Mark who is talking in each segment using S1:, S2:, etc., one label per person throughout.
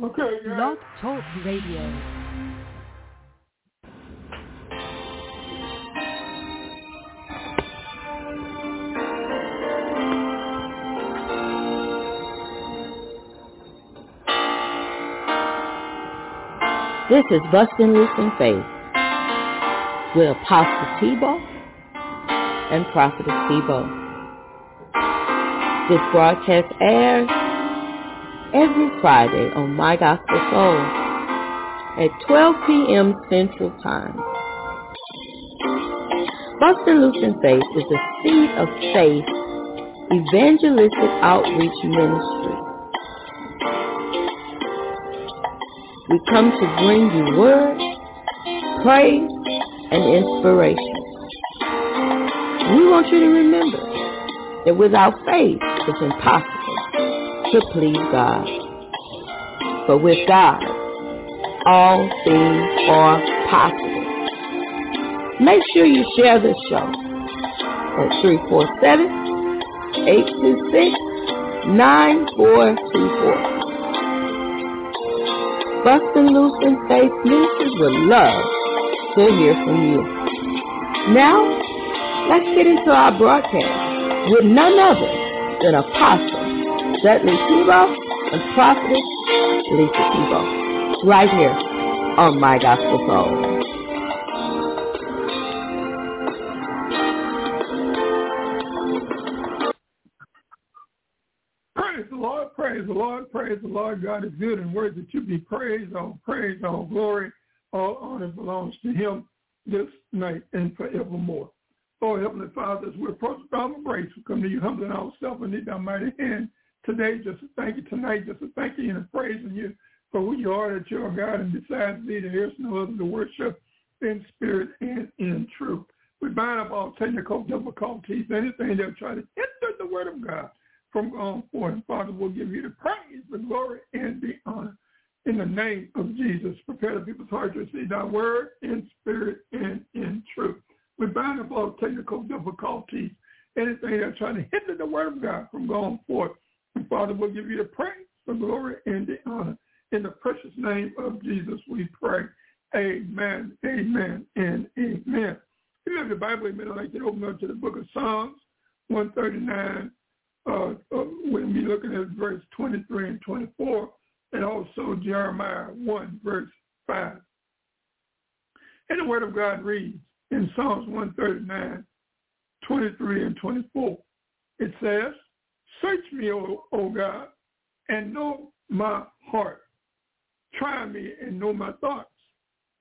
S1: Okay. Yeah.
S2: Blog Talk Radio.
S3: This is Bustin' Loose in Faith with Apostle Thibeaux and Prophetess Thibeaux. This broadcast airs every Friday on My Gospel Soul at 12 p.m. Central Time. Bustin' Loose in Faith is a seed of faith evangelistic outreach ministry. We come to bring you word, praise, and inspiration. We want you to remember that without faith, it's impossible to please God. But with God, all things are possible. Make sure you share this show at 347-826-9424. Bustin' Loose in Faith Ministries would love to hear from you. Now, let's get into our broadcast with none other than Apostle Dudley Thibeaux and Prophetess Lisa Thibeaux, right here on My Gospel Soul.
S1: Praise the Lord, praise the Lord, praise the Lord. God is good and worthy to be praised. All praise, all glory, all honor belongs to him this night and forevermore. Oh, Heavenly Father, as we approach the throne of grace, we come to you humbling ourselves and need thy mighty hand today just to thank you tonight, just to thank you and praising you for who you are, that you're God, and besides thee, there is no other to worship in spirit and in truth. We bind up all technical difficulties, anything that try to hinder the word of God from going forth. And Father, we'll give you the praise, the glory, and the honor. In the name of Jesus, prepare the people's hearts to receive thy word in spirit and in truth. We bind up all technical difficulties, anything that's trying to hinder the word of God from going forth. Father, we'll give you the praise, the glory, and the honor. In the precious name of Jesus, we pray. Amen, amen, and amen. If you have your Bible, amen, I'd like to open up to the book of Psalms 139. Uh, uh, we'll be looking at verse 23 and 24, and also Jeremiah 1, verse 5. And the word of God reads in Psalms 139, 23 and 24. It says, Search me, O, o God, and know my heart. Try me and know my thoughts,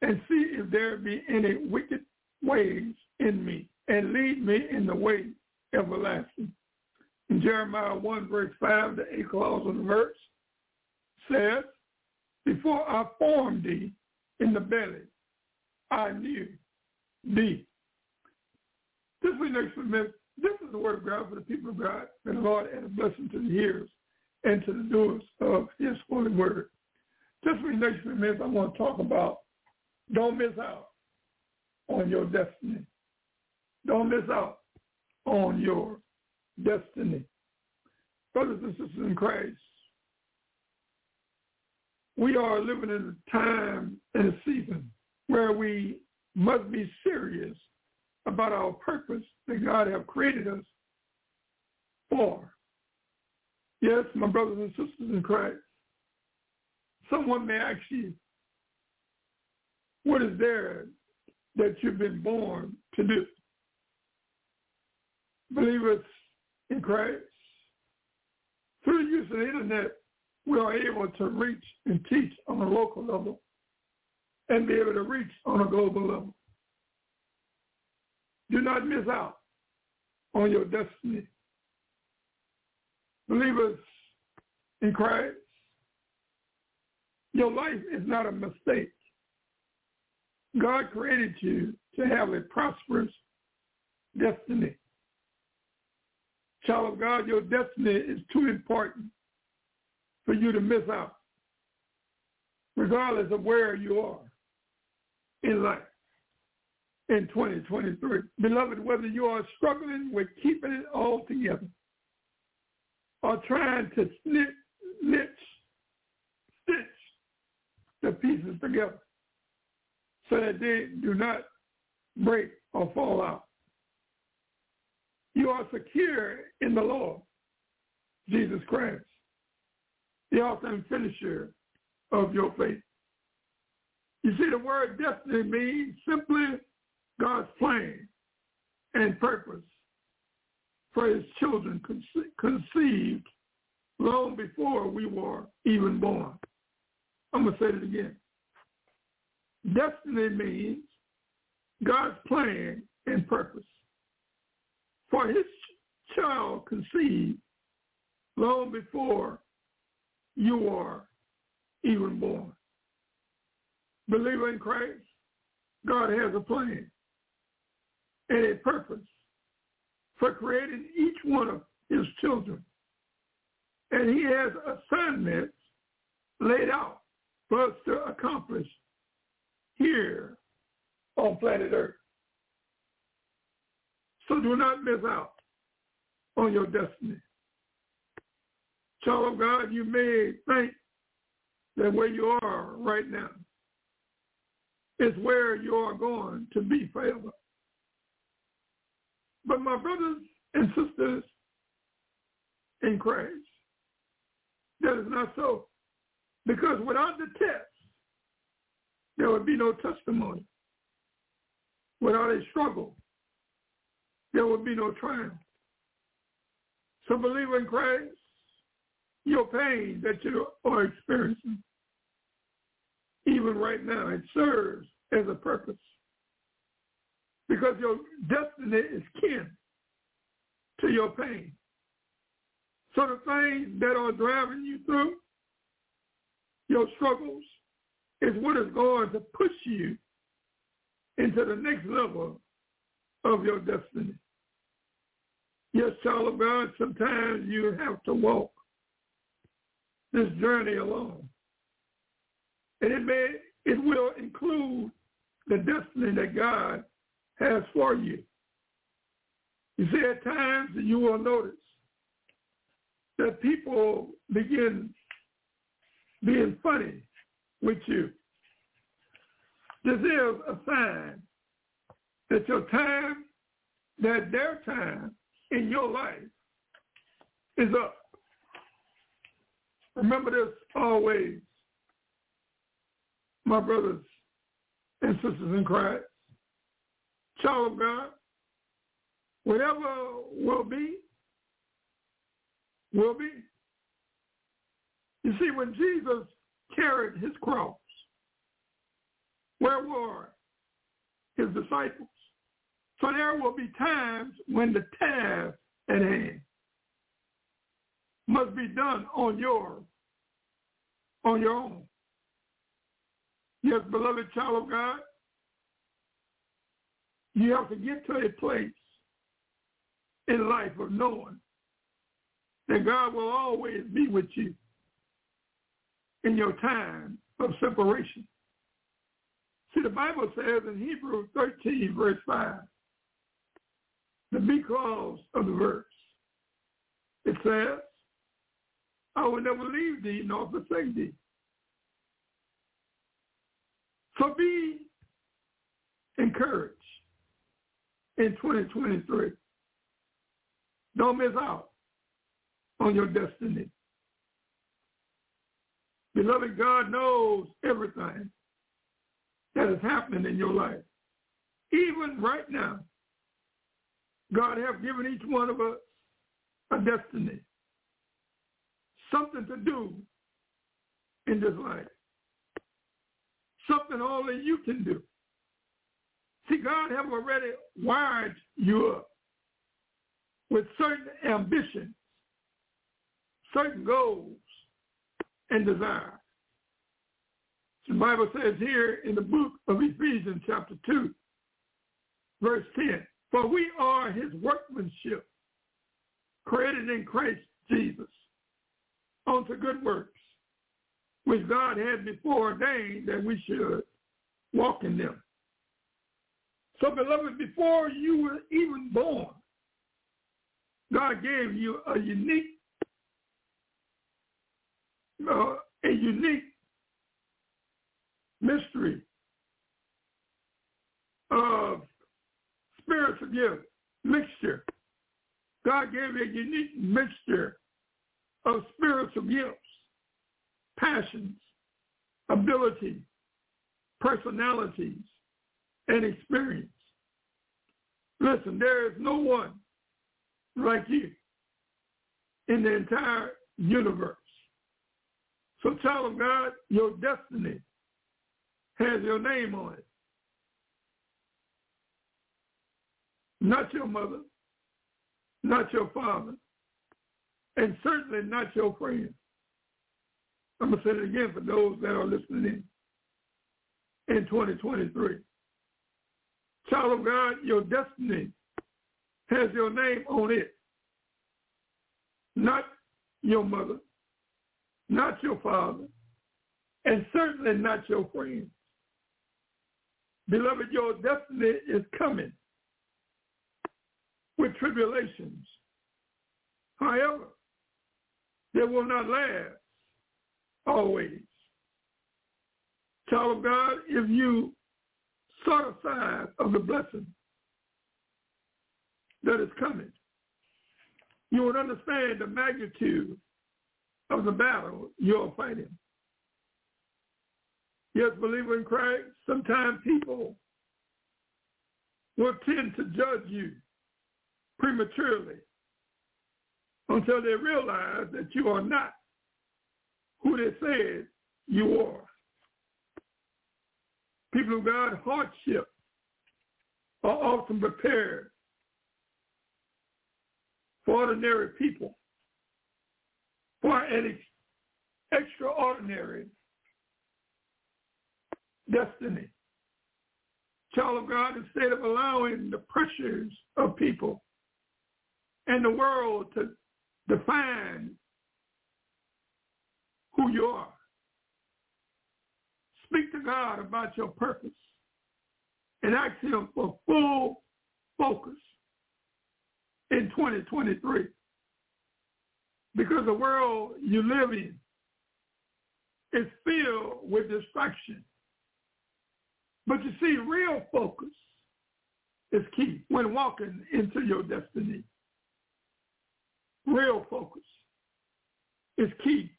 S1: and see if there be any wicked ways in me, and lead me in the way everlasting. In Jeremiah 1, verse 5, the eighth clause of the verse says, Before I formed thee in the belly, I knew thee. This is next this is the word of God for the people of God, and the Lord add a blessing to the hearers and to the doers of his holy word. Just for the next few minutes, I want to talk about don't miss out on your destiny. Don't miss out on your destiny. Brothers and sisters in Christ, we are living in a time and a season where we must be serious about our purpose that God have created us for. Yes, my brothers and sisters in Christ, someone may ask you, what is there that you've been born to do? Believers in Christ, through the use of the internet, we are able to reach and teach on a local level and be able to reach on a global level. Do not miss out on your destiny. Believers in Christ, your life is not a mistake. God created you to have a prosperous destiny. Child of God, your destiny is too important for you to miss out, regardless of where you are in life in 2023. Beloved, whether you are struggling with keeping it all together or trying to snitch, snitch, stitch the pieces together so that they do not break or fall out. You are secure in the Lord, Jesus Christ, the author and finisher of your faith. You see, the word destiny means simply God's plan and purpose for his children conceived long before we were even born. I'm going to say it again. Destiny means God's plan and purpose for his child conceived long before you are even born. Believer in Christ, God has a plan and a purpose for creating each one of his children. And he has assignments laid out for us to accomplish here on planet Earth. So do not miss out on your destiny. Child of God, you may think that where you are right now is where you are going to be forever. But my brothers and sisters in Christ, that is not so. Because without the test, there would be no testimony. Without a struggle, there would be no triumph. So believe in Christ, your pain that you are experiencing, even right now, it serves as a purpose. Because your destiny is kin to your pain. So the things that are driving you through, your struggles, is what is going to push you into the next level of your destiny. Yes, child of God, sometimes you have to walk this journey alone. And it may it will include the destiny that God has for you. You see, at times you will notice that people begin being funny with you. This is a sign that your time, that their time in your life is up. Remember this always, my brothers and sisters in Christ. Child of God, whatever will be, will be. You see, when Jesus carried his cross, where were his disciples? So there will be times when the task at hand must be done on your on your own. Yes, beloved child of God, you have to get to a place in life of knowing that God will always be with you in your time of separation. See, the Bible says in Hebrews 13, verse 5, the because of the verse, it says, I will never leave thee nor forsake thee. So be encouraged in 2023. Don't miss out on your destiny. Beloved, God knows everything that is happening in your life. Even right now, God has given each one of us a destiny, something to do in this life, something only you can do. See, God has already wired you up with certain ambitions, certain goals, and desires. The Bible says here in the book of Ephesians chapter 2, verse 10, for we are his workmanship, created in Christ Jesus, unto good works, which God had before ordained that we should walk in them. So, beloved, before you were even born, God gave you a unique, uh, a unique mystery of spiritual gift mixture. God gave a unique mixture of spiritual gifts, passions, abilities, personalities, and experience. Listen, there is no one like you in the entire universe. So child of God, your destiny has your name on it. Not your mother, not your father, and certainly not your friend. I'm going to say it again for those that are listening in in 2023. Child of God, your destiny has your name on it. Not your mother, not your father, and certainly not your friend. Beloved, your destiny is coming with tribulations. However, they will not last always. Child of God, if you sort of the blessing that is coming, you would understand the magnitude of the battle you're fighting. Yes, believer in Christ, sometimes people will tend to judge you prematurely until they realize that you are not who they said you are. People of God, hardship are often prepared for ordinary people for an extraordinary destiny. Child of God, instead of allowing the pressures of people and the world to define who you are. Speak to God about your purpose and ask him for full focus in 2023. Because the world you live in is filled with distraction. But you see, real focus is key when walking into your destiny real focus is key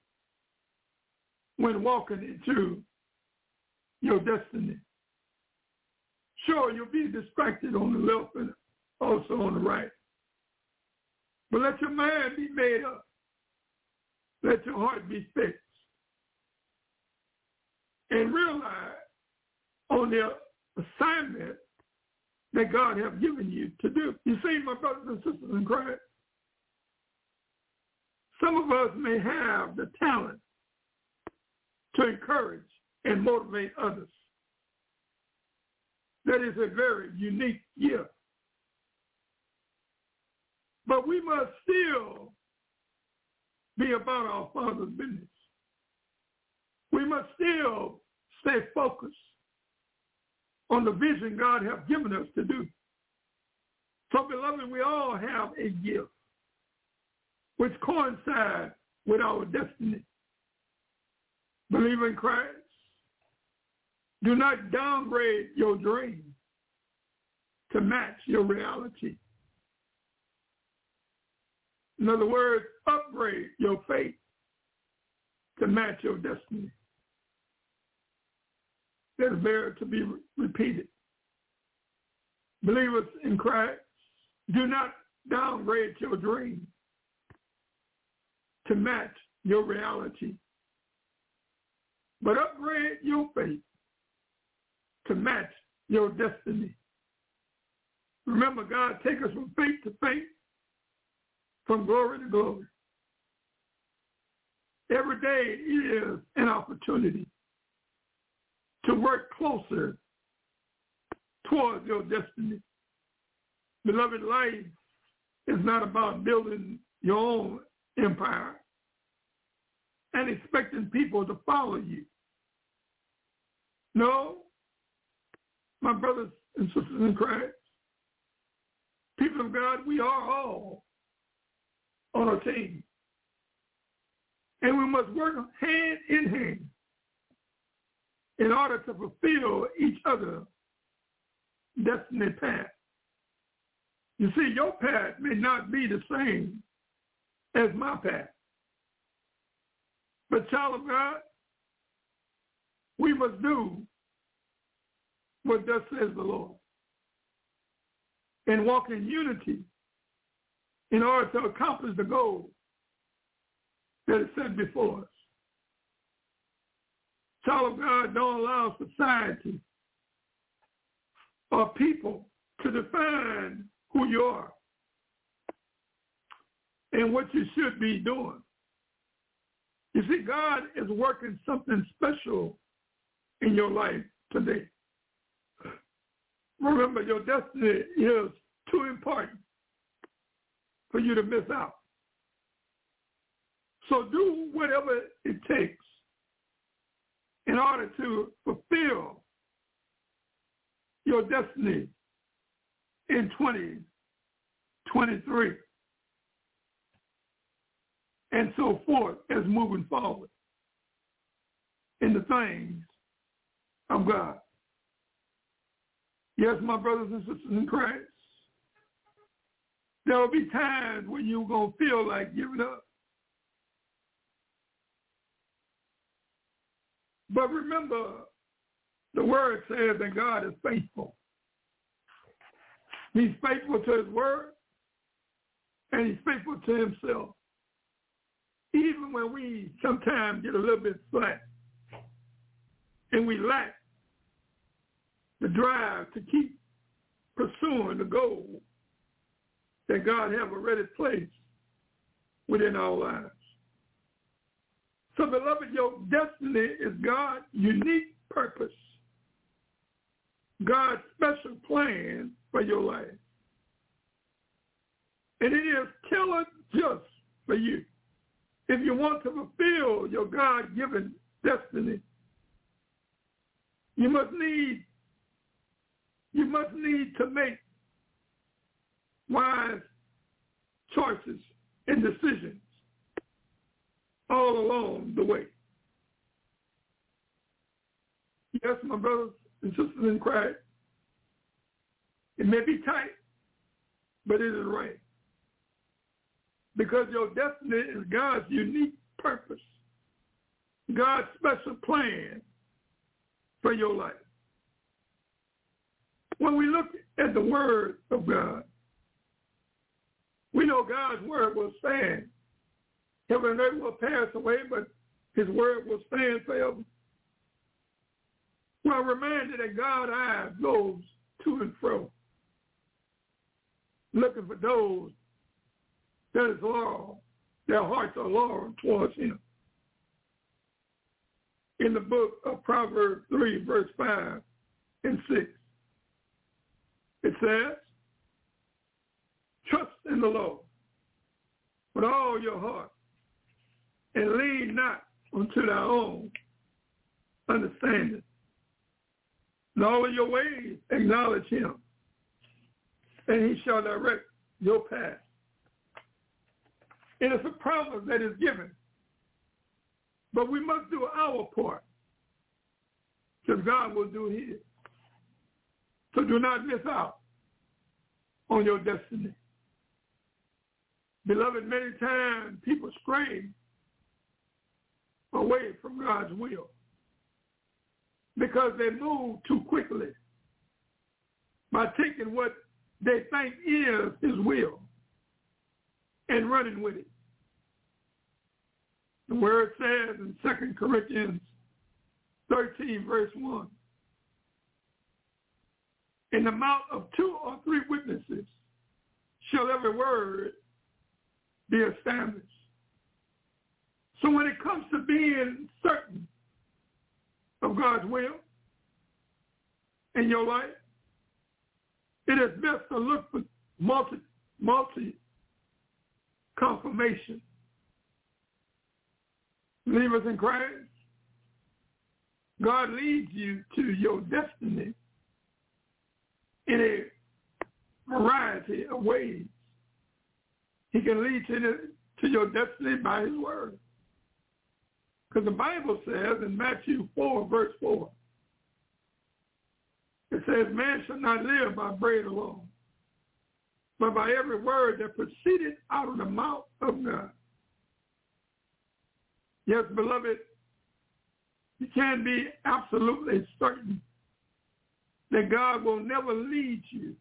S1: when walking into your destiny. Sure, you'll be distracted on the left and also on the right. But let your mind be made up. Let your heart be fixed. And realize on the assignment that God has given you to do. You see, my brothers and sisters in Christ, some of us may have the talent to encourage and motivate others. That is a very unique gift. But we must still be about our Father's business. We must still stay focused on the vision God has given us to do. So, beloved, we all have a gift which coincides with our destiny. Believe in Christ. Do not downgrade your dream to match your reality. In other words, upgrade your faith to match your destiny. That is there to be repeated. Believers in Christ, do not downgrade your dream to match your reality. But upgrade your faith to match your destiny. Remember, God take us from faith to faith, from glory to glory. Every day is an opportunity to work closer towards your destiny. Beloved, life is not about building your own empire and expecting people to follow you. No, my brothers and sisters in Christ, people of God, we are all on a team. And we must work hand in hand in order to fulfill each other destiny path. You see, your path may not be the same as my path. But child of God, we must do what thus says the Lord and walk in unity in order to accomplish the goal that is set before us. Child of God, don't allow society or people to define who you are and what you should be doing. You see, God is working something special in your life today. Remember, your destiny is too important for you to miss out. So do whatever it takes in order to fulfill your destiny in 2023 and so forth as moving forward in the things of God. Yes, my brothers and sisters in Christ, there will be times when you're going to feel like giving up. But remember, the word says that God is faithful. He's faithful to his word, and he's faithful to himself. Even when we sometimes get a little bit slack and we lack the drive to keep pursuing the goal that God have already placed within our lives. So beloved, your destiny is God's unique purpose, God's special plan for your life. And it is killer just for you. If you want to fulfill your God-given destiny, you must need you must need to make wise choices and decisions all along the way. Yes, my brothers and sisters in Christ, it may be tight, but it is right. Because your destiny is God's unique purpose, God's special plan for your life. When we look at the word of God, we know God's word will stand. Heaven and earth will pass away, but his word will stand forever. We're reminded that God's eyes goes to and fro, looking for those that is loyal, their hearts are loyal towards him. In the book of Proverbs 3, verse 5 and 6, it says, trust in the Lord with all your heart and lean not unto thy own understanding. In all of your ways acknowledge him, and he shall direct your path. It is a promise that is given, but we must do our part, because God will do his. So do not miss out on your destiny. Beloved, many times people stray away from God's will because they move too quickly by taking what they think is his will and running with it. The word says in 2 Corinthians 13, verse 1, in the mouth of two or three witnesses shall every word be established. So when it comes to being certain of God's will in your life, it is best to look for multi, multi confirmation. Believers in Christ, God leads you to your destiny in a variety of ways. He can lead to, to your destiny by his word. Because the Bible says in Matthew 4, verse 4, It says, man shall not live by bread alone, but by every word that proceeded out of the mouth of God. Yes, beloved, you can be absolutely certain that God will never lead you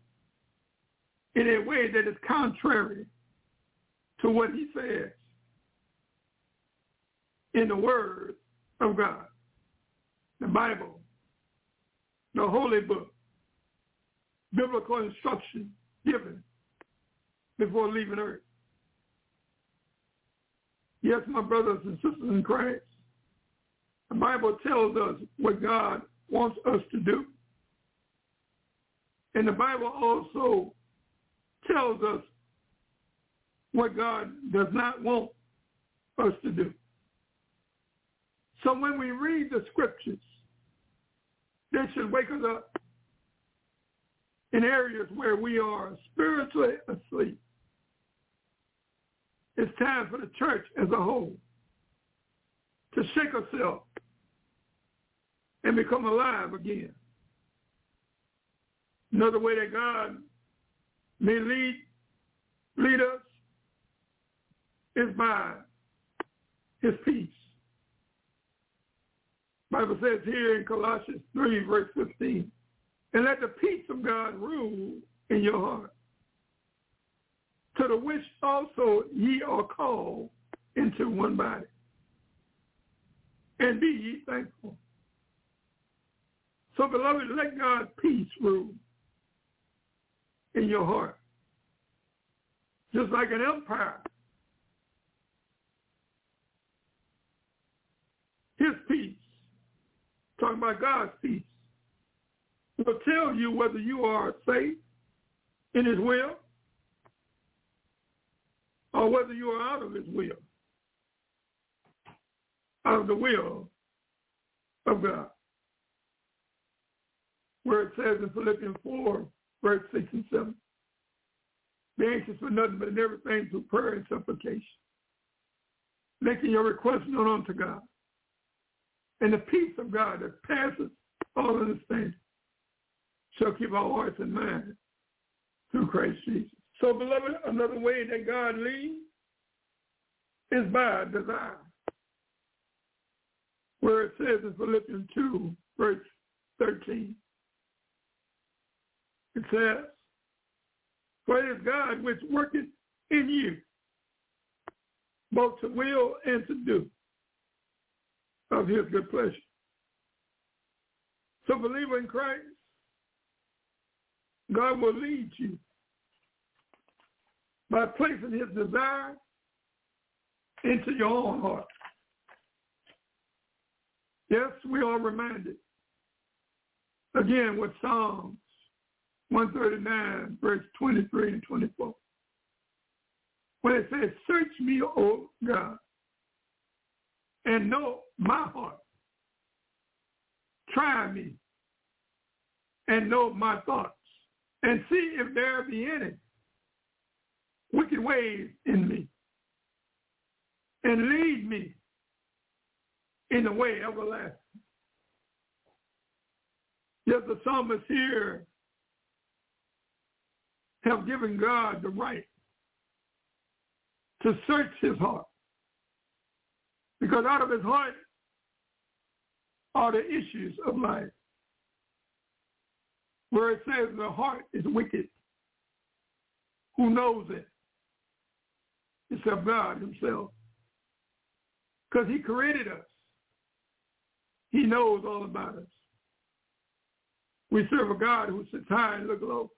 S1: in a way that is contrary to what he says in the word of God, the Bible, the holy book, biblical instruction given before leaving earth. Yes, my brothers and sisters in Christ, the Bible tells us what God wants us to do. And the Bible also tells us what God does not want us to do. So when we read the scriptures, they should wake us up in areas where we are spiritually asleep. It's time for the church as a whole to shake herself and become alive again. Another way that God may lead lead us is by his peace. Bible says here in Colossians 3, verse 15, and let the peace of God rule in your heart, to the which also ye are called into one body. And be ye thankful. So, beloved, let God's peace rule in your heart. Just like an empire. His peace, talking about God's peace, will tell you whether you are safe in his will or whether you are out of his will, out of the will of God where it says in Philippians 4, verse 6 and 7, be anxious for nothing but in everything through prayer and supplication, making your request known unto God. And the peace of God that passes all understanding shall keep our hearts and minds through Christ Jesus. So, beloved, another way that God leads is by desire. Where it says in Philippians 2, verse 13, it says, For it is God which worketh in you, both to will and to do of his good pleasure. So believer in Christ, God will lead you by placing his desire into your own heart. Yes, we are reminded again with Psalms 139, verse 23 and 24. When it says, search me, O God, and know my heart. Try me and know my thoughts and see if there be any wicked ways in me and lead me in the way everlasting. Yes, the psalmist here have given God the right to search his heart. Because out of his heart are the issues of life. Where it says the heart is wicked. Who knows it? Except God himself. Because he created us. He knows all about us. We serve a God who sits high and looks low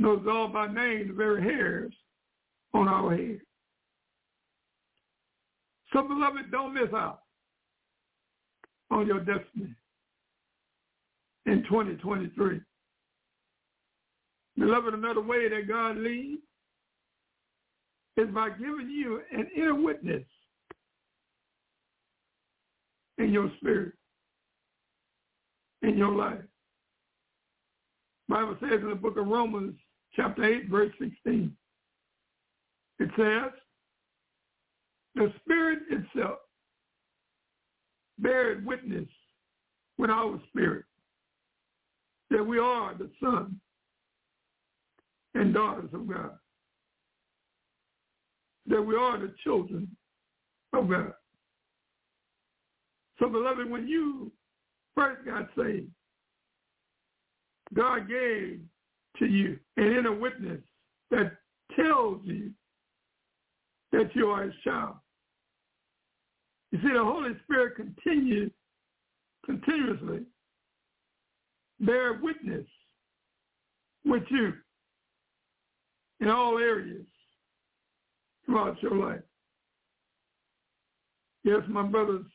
S1: knows all by name the very hairs on our head. So, beloved, don't miss out on your destiny in 2023. Beloved, another way that God leads is by giving you an inner witness in your spirit, in your life. Bible says in the book of Romans, chapter 8, verse 16. It says, the Spirit itself bears witness with our spirit that we are the sons and daughters of God, that we are the children of God. So, beloved, when you first got saved, God gave to you an inner witness that tells you that you are his child. You see, the Holy Spirit continues continuously bear witness with you in all areas throughout your life. Yes, my brothers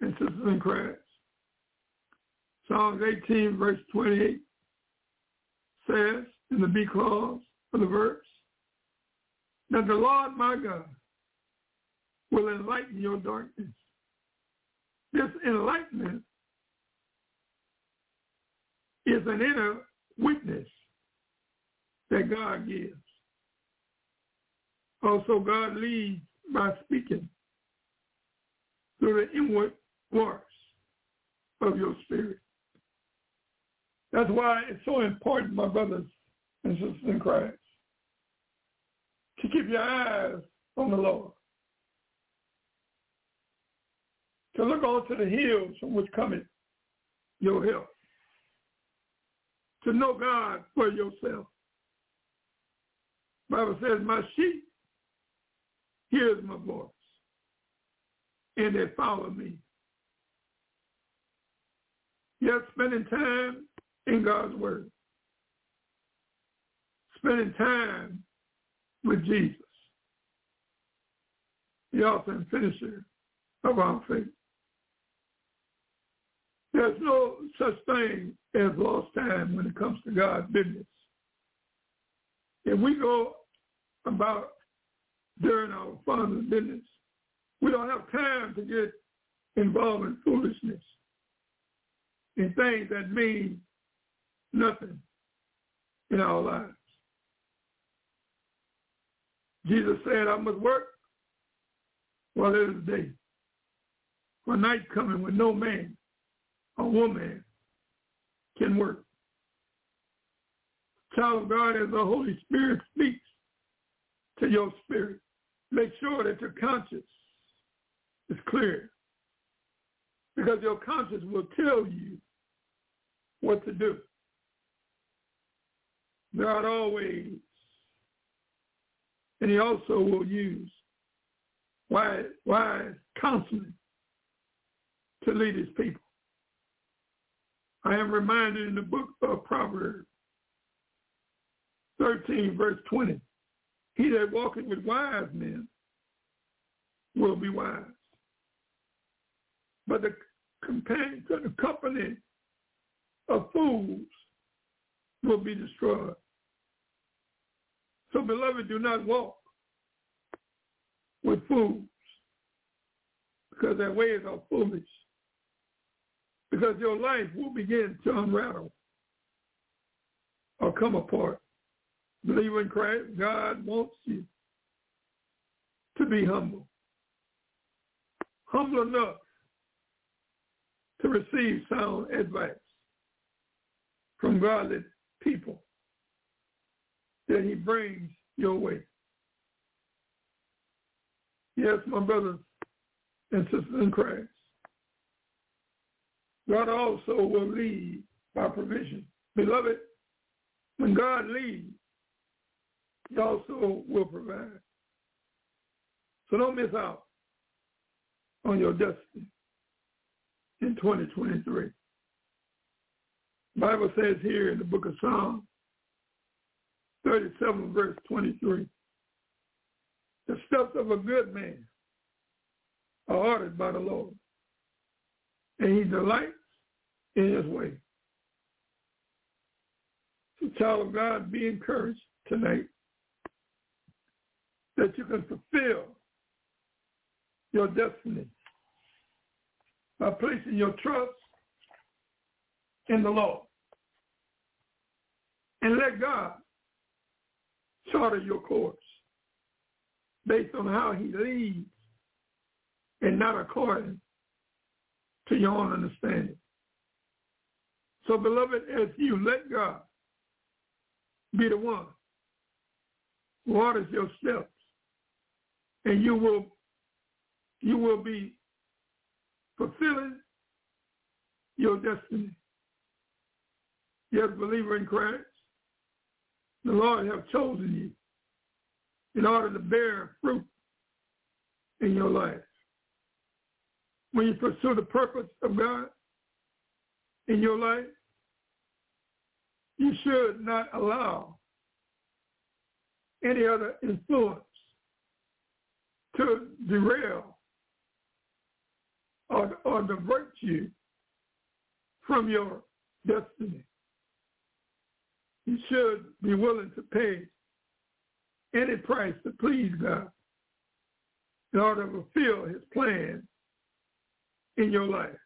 S1: and sisters in Christ. Psalms 18, verse 28 says in the B clause of the verse, that the Lord my God will enlighten your darkness. This enlightenment is an inner witness that God gives. Also, God leads by speaking through the inward force of your spirit. That's why it's so important, my brothers and sisters in Christ, to keep your eyes on the Lord. To look onto the hills from which cometh your help. To know God for yourself. Bible says, my sheep hears my voice, and they follow me. Yes, spending time in God's word. Spending time with Jesus, the author and finisher of our faith. There's no such thing as lost time when it comes to God's business. If we go about during our Father's business, we don't have time to get involved in foolishness, in things that mean nothing in our lives. Jesus said, I must work while it is day. For night coming when no man or woman can work. Child of God, as the Holy Spirit speaks to your spirit, make sure that your conscience is clear. Because your conscience will tell you what to do. God always, and he also will use wise, wise counseling to lead his people. I am reminded in the book of Proverbs 13, verse 20, he that walketh with wise men will be wise. But the companion, the company of fools will be destroyed. So, beloved, do not walk with fools because their ways are foolish. Because your life will begin to unravel or come apart. Believe in Christ. God wants you to be humble. Humble enough to receive sound advice from godly people that he brings your way. Yes, my brothers and sisters in Christ. God also will lead by provision. Beloved, when God leads, he also will provide. So don't miss out on your destiny in 2023. Bible says here in the book of Psalms, 37 verse 23, the steps of a good man are ordered by the Lord, and he delights in his way. So child of God, be encouraged tonight that you can fulfill your destiny by placing your trust in the Lord. And let God charter your course based on how he leads and not according to your own understanding. So, beloved, as you let God be the one who orders your steps, and you will you will be fulfilling your destiny. Yes, believer in Christ, the Lord have chosen you in order to bear fruit in your life. When you pursue the purpose of God in your life, you should not allow any other influence to derail or, or divert you from your destiny. You should be willing to pay any price to please God in order to fulfill his plan in your life.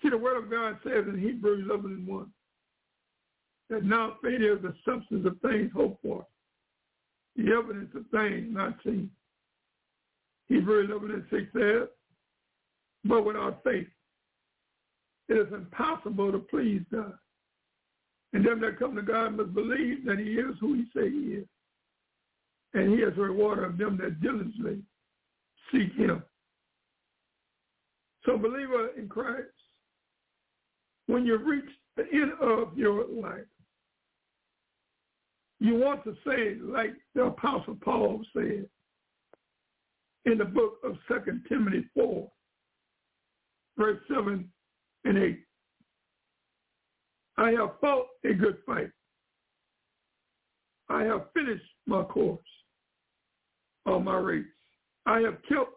S1: See, the word of God says in Hebrews 11 and 1 that now faith is the substance of things hoped for, the evidence of things not seen. Hebrews 11 and 6 says, but without faith, it is impossible to please God. And them that come to God must believe that he is who he say he is. And he is a rewarder of them that diligently seek him. So believer in Christ, when you reach the end of your life, you want to say, like the Apostle Paul said in the book of Second Timothy 4, verse 7 and 8. I have fought a good fight. I have finished my course or my race. I have kept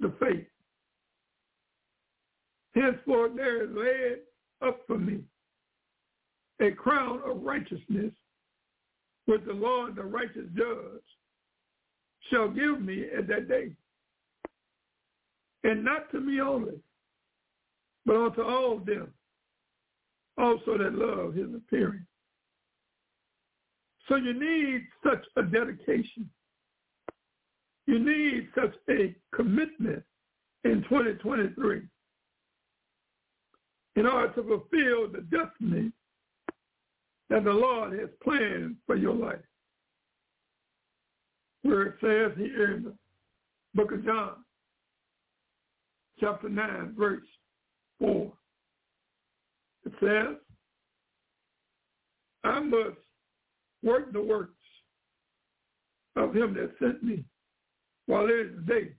S1: the faith. Henceforth there is laid up for me a crown of righteousness which the Lord, the righteous judge, shall give me at that day. And not to me only, but unto all them also that love his appearing. So you need such a dedication. You need such a commitment in 2023 in order to fulfill the destiny that the Lord has planned for your life. Where it says here in the book of John, chapter 9, verse 4. Says, I must work the works of him that sent me while it is day.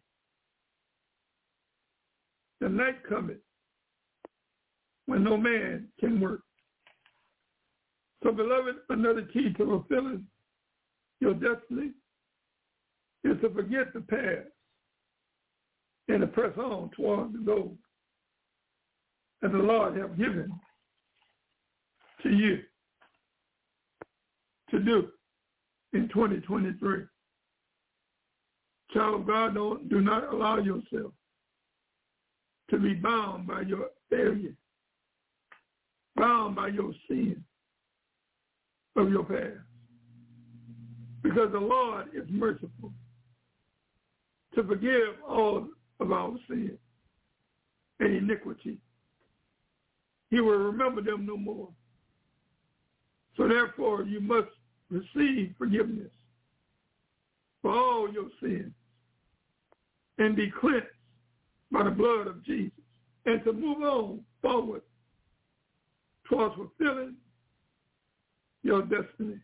S1: The night cometh when no man can work. So beloved, another key to fulfilling your destiny is to forget the past and to press on toward the goal that the Lord have given to you to do in 2023. Child of God, don't, do not allow yourself to be bound by your failure, bound by your sin of your past. Because the Lord is merciful to forgive all of our sin and iniquity he will remember them no more. So therefore, you must receive forgiveness for all your sins and be cleansed by the blood of Jesus and to move on forward towards fulfilling your destiny.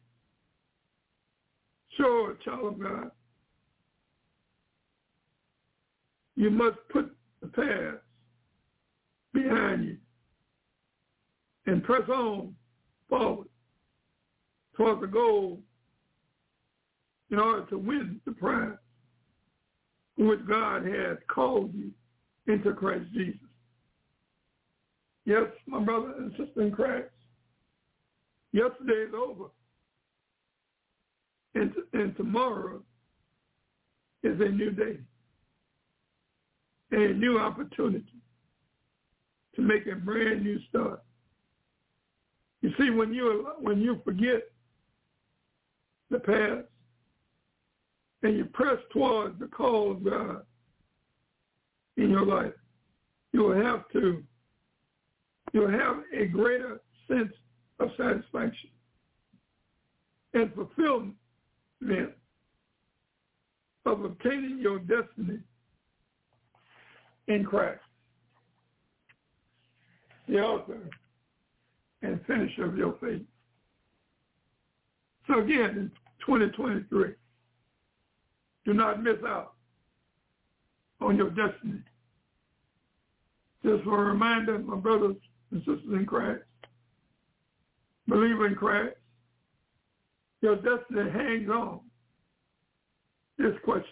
S1: Sure, child of God, you must put the past behind you and press on forward towards the goal in order to win the prize which God has called you into Christ Jesus. Yes, my brother and sister in Christ, yesterday is over. And, and tomorrow is a new day, and a new opportunity to make a brand new start. You see, when you when you forget the past and you press towards the call of God in your life, you will have to you'll have a greater sense of satisfaction and fulfillment of obtaining your destiny in Christ, the author and finisher of your faith. So again, in 2023, do not miss out on your destiny. Just for a reminder, my brothers and sisters in Christ, believer in Christ, your destiny hangs on this question.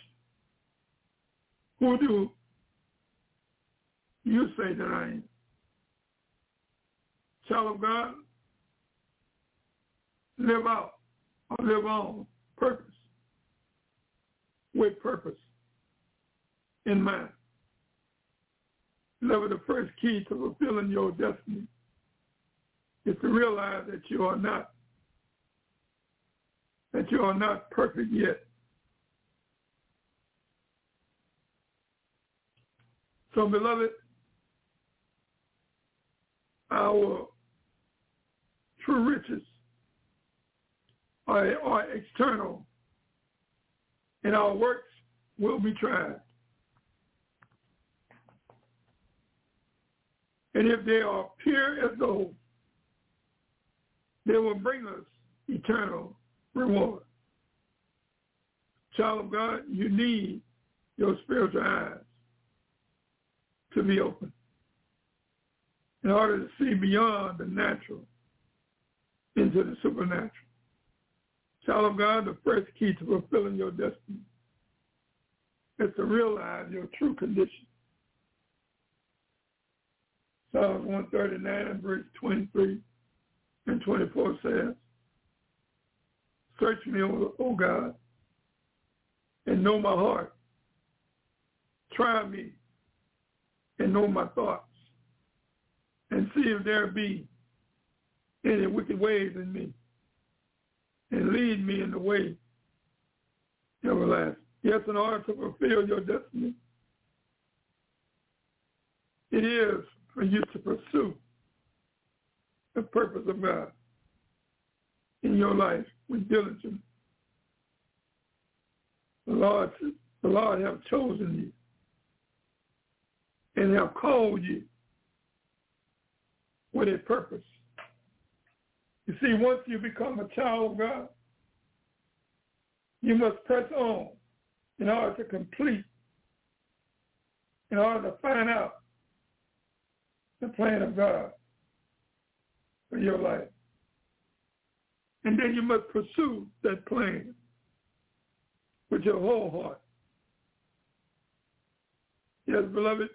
S1: Who do you say that I am? Child of God, live out or live on purpose, with purpose in mind. Never the first key to fulfilling your destiny is to realize that you are not that you are not perfect yet. So, beloved, our true riches are, are external, and our works will be tried. And if they are pure as gold, they will bring us eternal reward. Child of God, you need your spiritual eyes to be open in order to see beyond the natural into the supernatural. Child of God, the first key to fulfilling your destiny is to realize your true condition. Psalms 139, verse 23 and 24 says, Search me, O, o God, and know my heart. Try me and know my thoughts, and see if there be any wicked ways in me, and lead me in the way everlasting. Yes, in order to fulfill your destiny, it is for you to pursue the purpose of God in your life with diligence. The Lord, the Lord have chosen you and have called you with a purpose. You see, once you become a child of God, you must press on in order to complete, in order to find out the plan of God for your life. And then you must pursue that plan with your whole heart. Yes, beloved,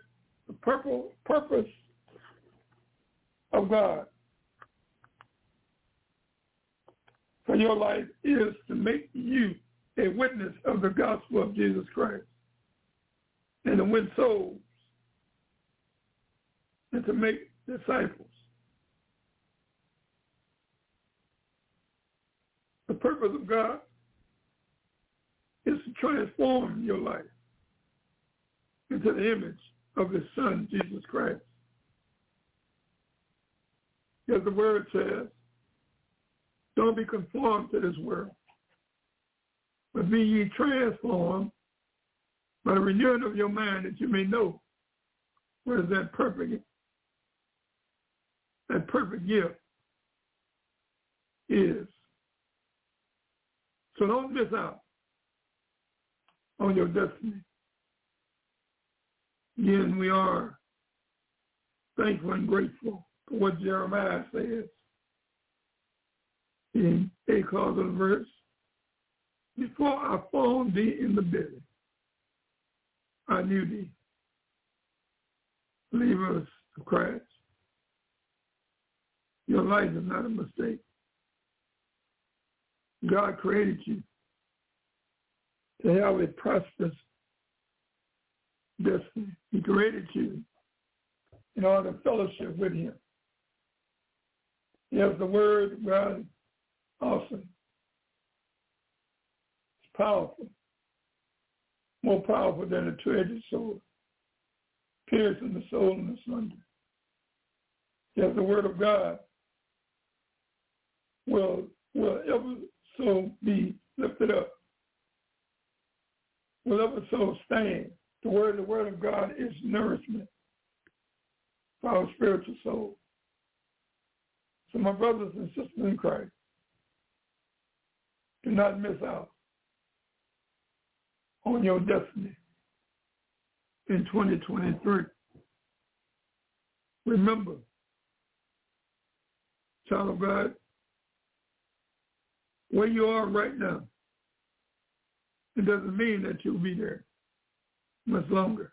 S1: the purple purpose of God for your life is to make you a witness of the gospel of Jesus Christ and to win souls and to make disciples. The purpose of God is to transform your life into the image of his son, Jesus Christ. As the word says, don't be conformed to this world, but be ye transformed by the renewing of your mind that you may know what is that perfect, that perfect gift is. So don't miss out on your destiny. Again, we are thankful and grateful for what Jeremiah says in a causal verse. Before I formed thee in the belly, I knew thee. Believers of Christ, your life is not a mistake. God created you to have a prosperous destiny. He created you in order to fellowship with him. Yes, the word God awesome. It's powerful. More powerful than a two-edged sword. Piercing the soul and the sunder. that the word of God will will ever so be lifted up, will ever so stand. The word, the word of God is nourishment for our spiritual soul. So my brothers and sisters in Christ, do not miss out on your destiny in 2023. Remember, child of God, where you are right now, it doesn't mean that you'll be there much longer.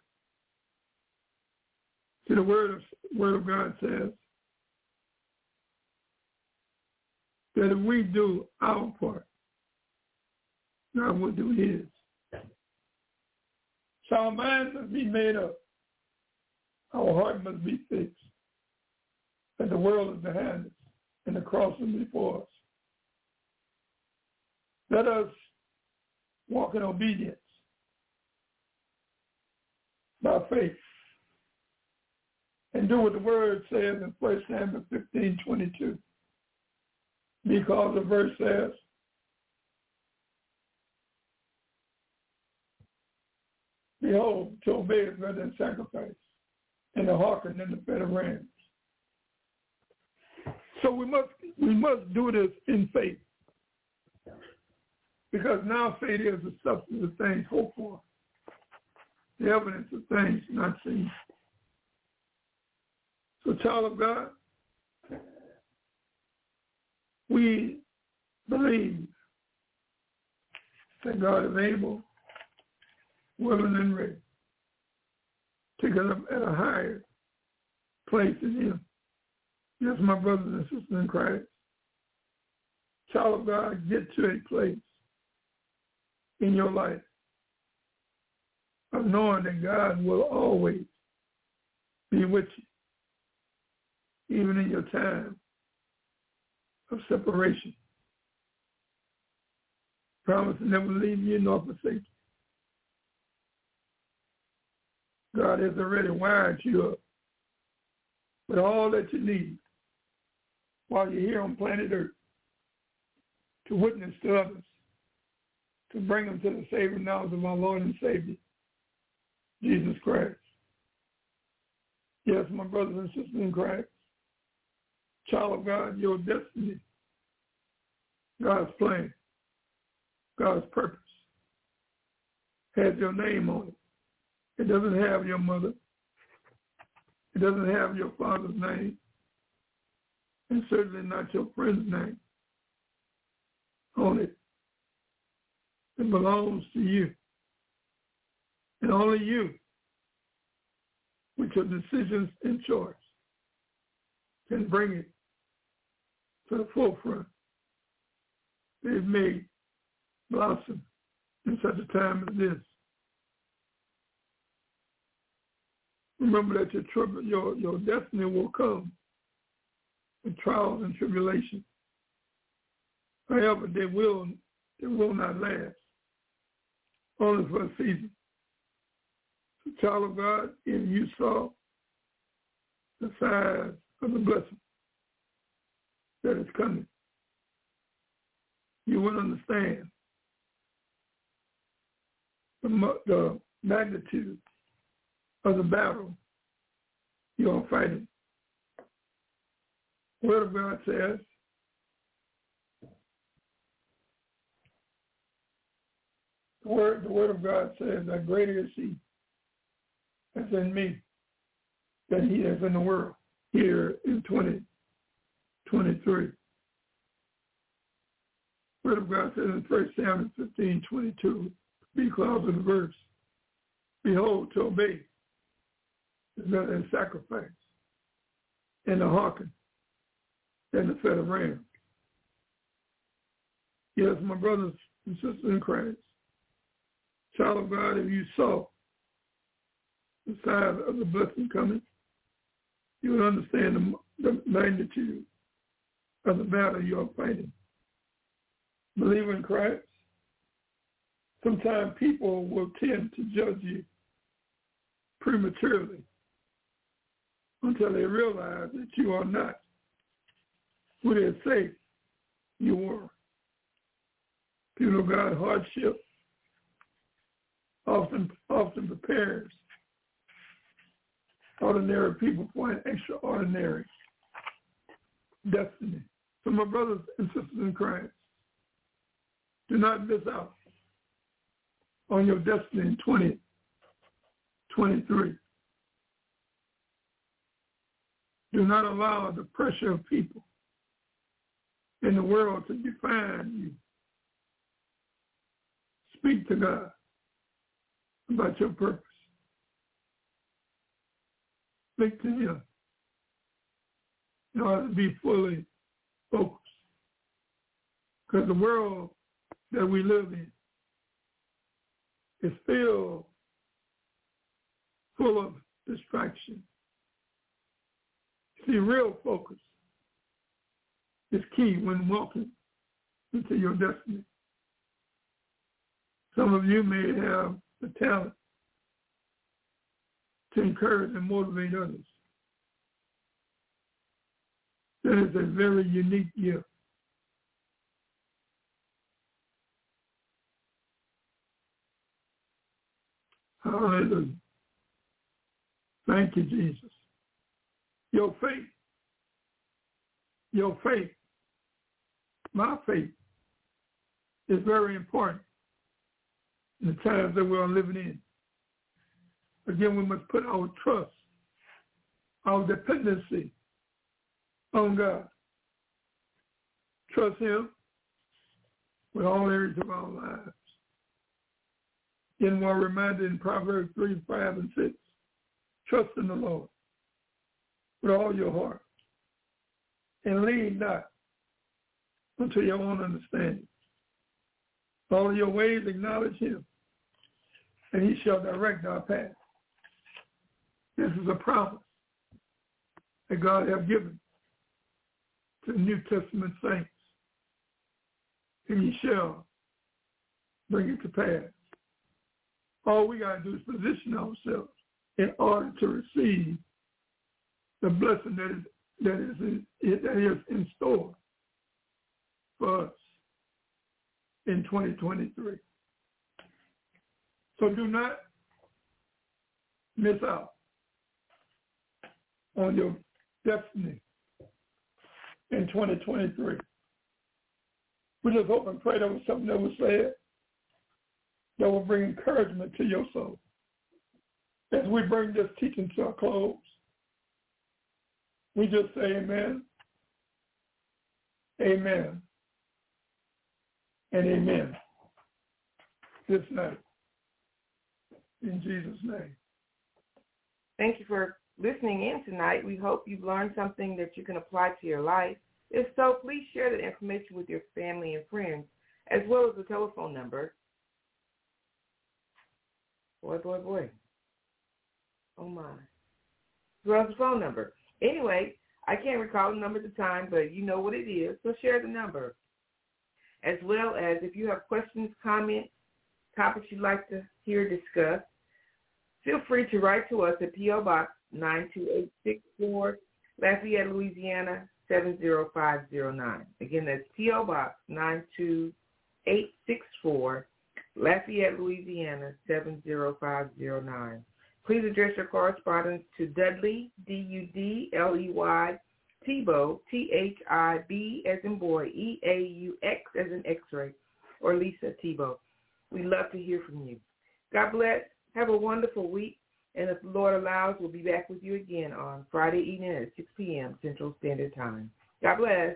S1: See, the word of, word of God says that if we do our part, God will do his. So our mind must be made up. Our heart must be fixed. That the world is behind us and the cross is before us. Let us walk in obedience by faith and do what the word says in 1 Samuel 15, 22. Because the verse says, Behold, to obey is better than sacrifice, and to hearken than the of rams. So we must we must do this in faith. Because now faith is the substance of things hoped for, the evidence of things not seen. So child of God, we believe that God is able willing and ready to get up at a higher place in him. Yes, my brothers and sisters in Christ. Child of God, get to a place in your life of knowing that God will always be with you, even in your time of separation. Promise to never leave you nor forsake you. God has already wired you up with all that you need while you're here on planet Earth to witness to others, to bring them to the saving knowledge of our Lord and Savior, Jesus Christ. Yes, my brothers and sisters in Christ, child of God, your destiny, God's plan, God's purpose has your name on it. It doesn't have your mother. It doesn't have your father's name. And certainly not your friend's name on it. It belongs to you. And only you, with your decisions and choice, can bring it to the forefront. It may blossom in such a time as this. Remember that your, tri- your, your destiny will come with trials and tribulations. However, they will, they will not last, only for a season. So, child of God, if you saw the size of the blessing that is coming, you will understand the, the magnitude of the battle you are fighting. The Word of God says, the word, the word of God says that greater is he that's in me than he is in the world here in 2023. Word of God says in 1 Samuel 15, 22, because of the verse, Behold, to obey than sacrifice, and the hearken. Than the fat of rams. Yes, my brothers and sisters in Christ, child of God, if you saw the size of the blessing coming, you would understand the, the magnitude of the battle you are fighting. Believer in Christ, sometimes people will tend to judge you prematurely until they realize that you are not who they say you were. People of God, hardship often often prepares ordinary people for an extraordinary destiny. So my brothers and sisters in Christ, do not miss out on your destiny in 2023. Do not allow the pressure of people in the world to define you. Speak to God about your purpose. Speak to him in order to be fully focused. Because the world that we live in is filled full of distraction. See, real focus is key when walking into your destiny. Some of you may have the talent to encourage and motivate others. That is a very unique gift. Hallelujah. Thank you, Jesus. Your faith, your faith, my faith is very important in the times that we're living in. Again, we must put our trust, our dependency on God. Trust him with all areas of our lives. Again, we're reminded in Proverbs 3, 5, and 6, trust in the Lord with all your heart and lean not unto your own understanding. All your ways acknowledge him, and he shall direct our path. This is a promise that God have given to the New Testament saints, and he shall bring it to pass. All we got to do is position ourselves in order to receive the blessing that is that is in, that is in store for us in 2023. So do not miss out on your destiny in 2023. We just hope and pray that was something that was said that will bring encouragement to your soul. As we bring this teaching to a close, we just say amen, amen, and amen this night. In Jesus' name.
S3: Thank you for listening in tonight. We hope you've learned something that you can apply to your life. If so, please share the information with your family and friends, as well as the telephone number. Boy, boy, boy. Oh, my. What's the phone number? Anyway, I can't recall the number at the time, but you know what it is, so share the number. As well as if you have questions, comments, topics you'd like to hear discussed, feel free to write to us at P.O. Box 92864, Lafayette, Louisiana 70509. Again, that's P.O. Box 92864, Lafayette, Louisiana 70509. Please address your correspondence to Dudley, D-U-D-L-E-Y, Thibeaux, T-H-I-B as in boy, E-A-U-X as in x-ray, or Lisa Thibeaux. We love to hear from you. God bless. Have a wonderful week. And if the Lord allows, we'll be back with you again on Friday evening at 6 p.m. Central Standard Time. God bless.